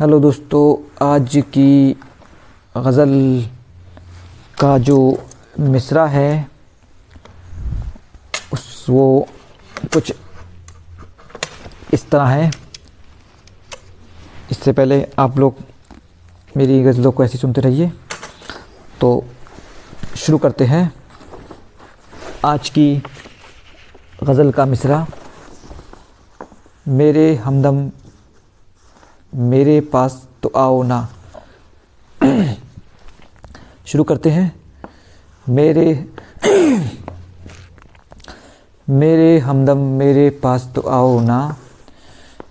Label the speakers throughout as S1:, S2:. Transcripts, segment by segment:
S1: Hello दोस्तों, आज की गज़ल का जो मिसरा है, उस वो कुछ इस तरह है। इससे पहले आप लोग मेरी गज़लों को ऐसे सुनते रहिए। तो शुरू करते हैं। आज की गज़ल का मिसरा, मेरे हमदम मेरे पास तो आओ ना। शुरू करते हैं। मेरे मेरे हमदम मेरे पास तो आओ ना।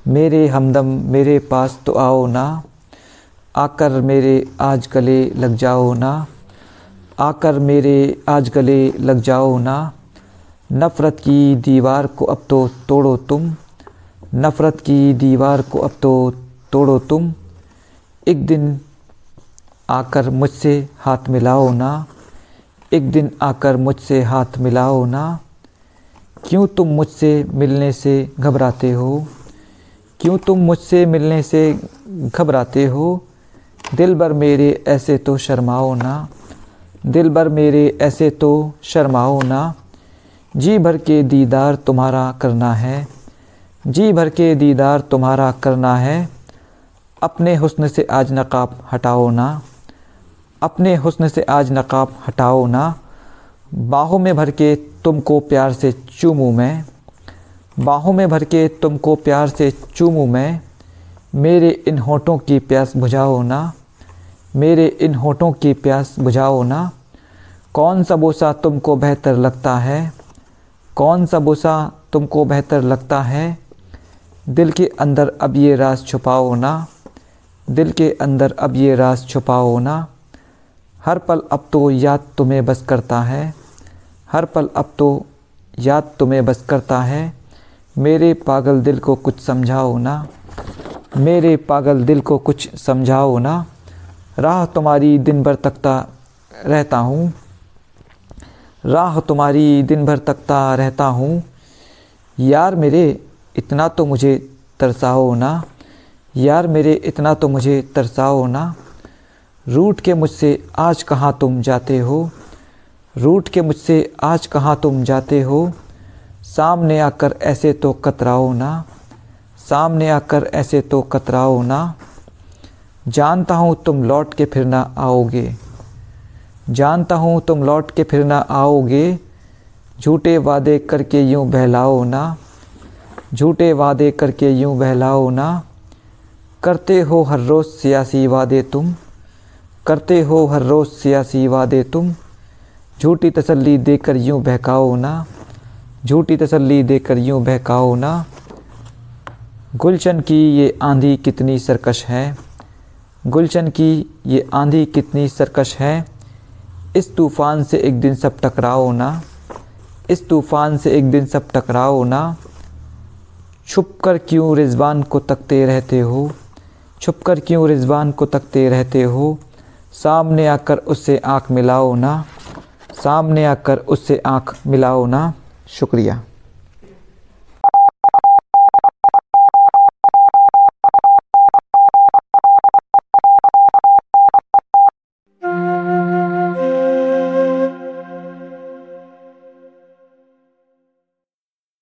S1: मेरे हमदम मेरे पास तो आओ ना। आकर मेरे आज गले लग जाओ ना। आकर मेरे आज गले लग जाओ ना। नफ़रत की दीवार को अब तो तोड़ो तुम। नफ़रत की दीवार को अब तो तोड़ो तुम। एक दिन आकर मुझसे हाथ मिलाओ ना। एक दिन आकर मुझसे हाथ मिलाओ ना। क्यों तुम मुझसे मिलने से घबराते हो? क्यों तुम मुझसे मिलने से घबराते हो? दिल भर मेरे ऐसे तो शर्माओ ना। दिल भर मेरे ऐसे तो शर्माओ ना। जी भर के दीदार तुम्हारा करना है। जी भर के दीदार तुम्हारा करना है। अपने हुस्न से आज नकाब हटाओ ना। अपने हुस्न से आज नकाब हटाओ ना। बाहों में भर के तुमको प्यार से चूमूँ मैं। बाहों में भर के तुमको प्यार से चूमूँ मैं। मेरे इन होठों की प्यास बुझाओ ना। मेरे इन होठों की प्यास बुझाओ ना। कौन सा बोसा तुमको बेहतर लगता है? कौन सा बोसा तुमको बेहतर लगता है? दिल के अंदर अब ये राज छुपाओ ना। दिल के अंदर अब ये राज छुपाओ ना। हर पल अब तो याद तुम्हें बस करता है। हर पल अब तो याद तुम्हें बस करता है। मेरे पागल दिल को कुछ समझाओ ना। मेरे पागल दिल को कुछ समझाओ ना। राह तुम्हारी दिन भर तकता रहता हूँ। राह तुम्हारी दिन भर तकता रहता हूँ। यार मेरे, इतना तो मुझे तरसाओ ना। यार मेरे इतना तो मुझे तरसाओ ना। रूट के मुझसे आज कहाँ तुम जाते हो? रूट के मुझसे आज कहाँ तुम जाते हो? सामने आकर ऐसे तो कतराओ ना। सामने आकर ऐसे तो कतराओ ना। जानता हूँ तुम लौट के फिर ना आओगे। जानता हूँ तुम लौट के फिर ना आओगे। झूठे वादे करके यूँ बहलाओ ना। झूठे वादे करके यूँ बहलाओ ना। करते हो हर रोज़ सियासी वादे तुम, करते हो हर रोज़ सियासी वादे तुम। झूठी तसल्ली देकर यूँ बहकाओ ना, झूठी तसल्ली देकर यूँ बहकाओ ना। गुलशन की ये आंधी कितनी सरकश है, गुलशन की ये आंधी कितनी सरकश है। इस तूफ़ान से एक दिन सब टकराओ ना, इस तूफ़ान से एक दिन सब टकराओ ना। छुप कर क्यों रिजवान को तकते रहते हो? छुपकर क्यों रिजवान को तकते रहते हो? सामने आकर उससे आँख मिलाओ ना। सामने आकर उससे आँख मिलाओ ना। शुक्रिया।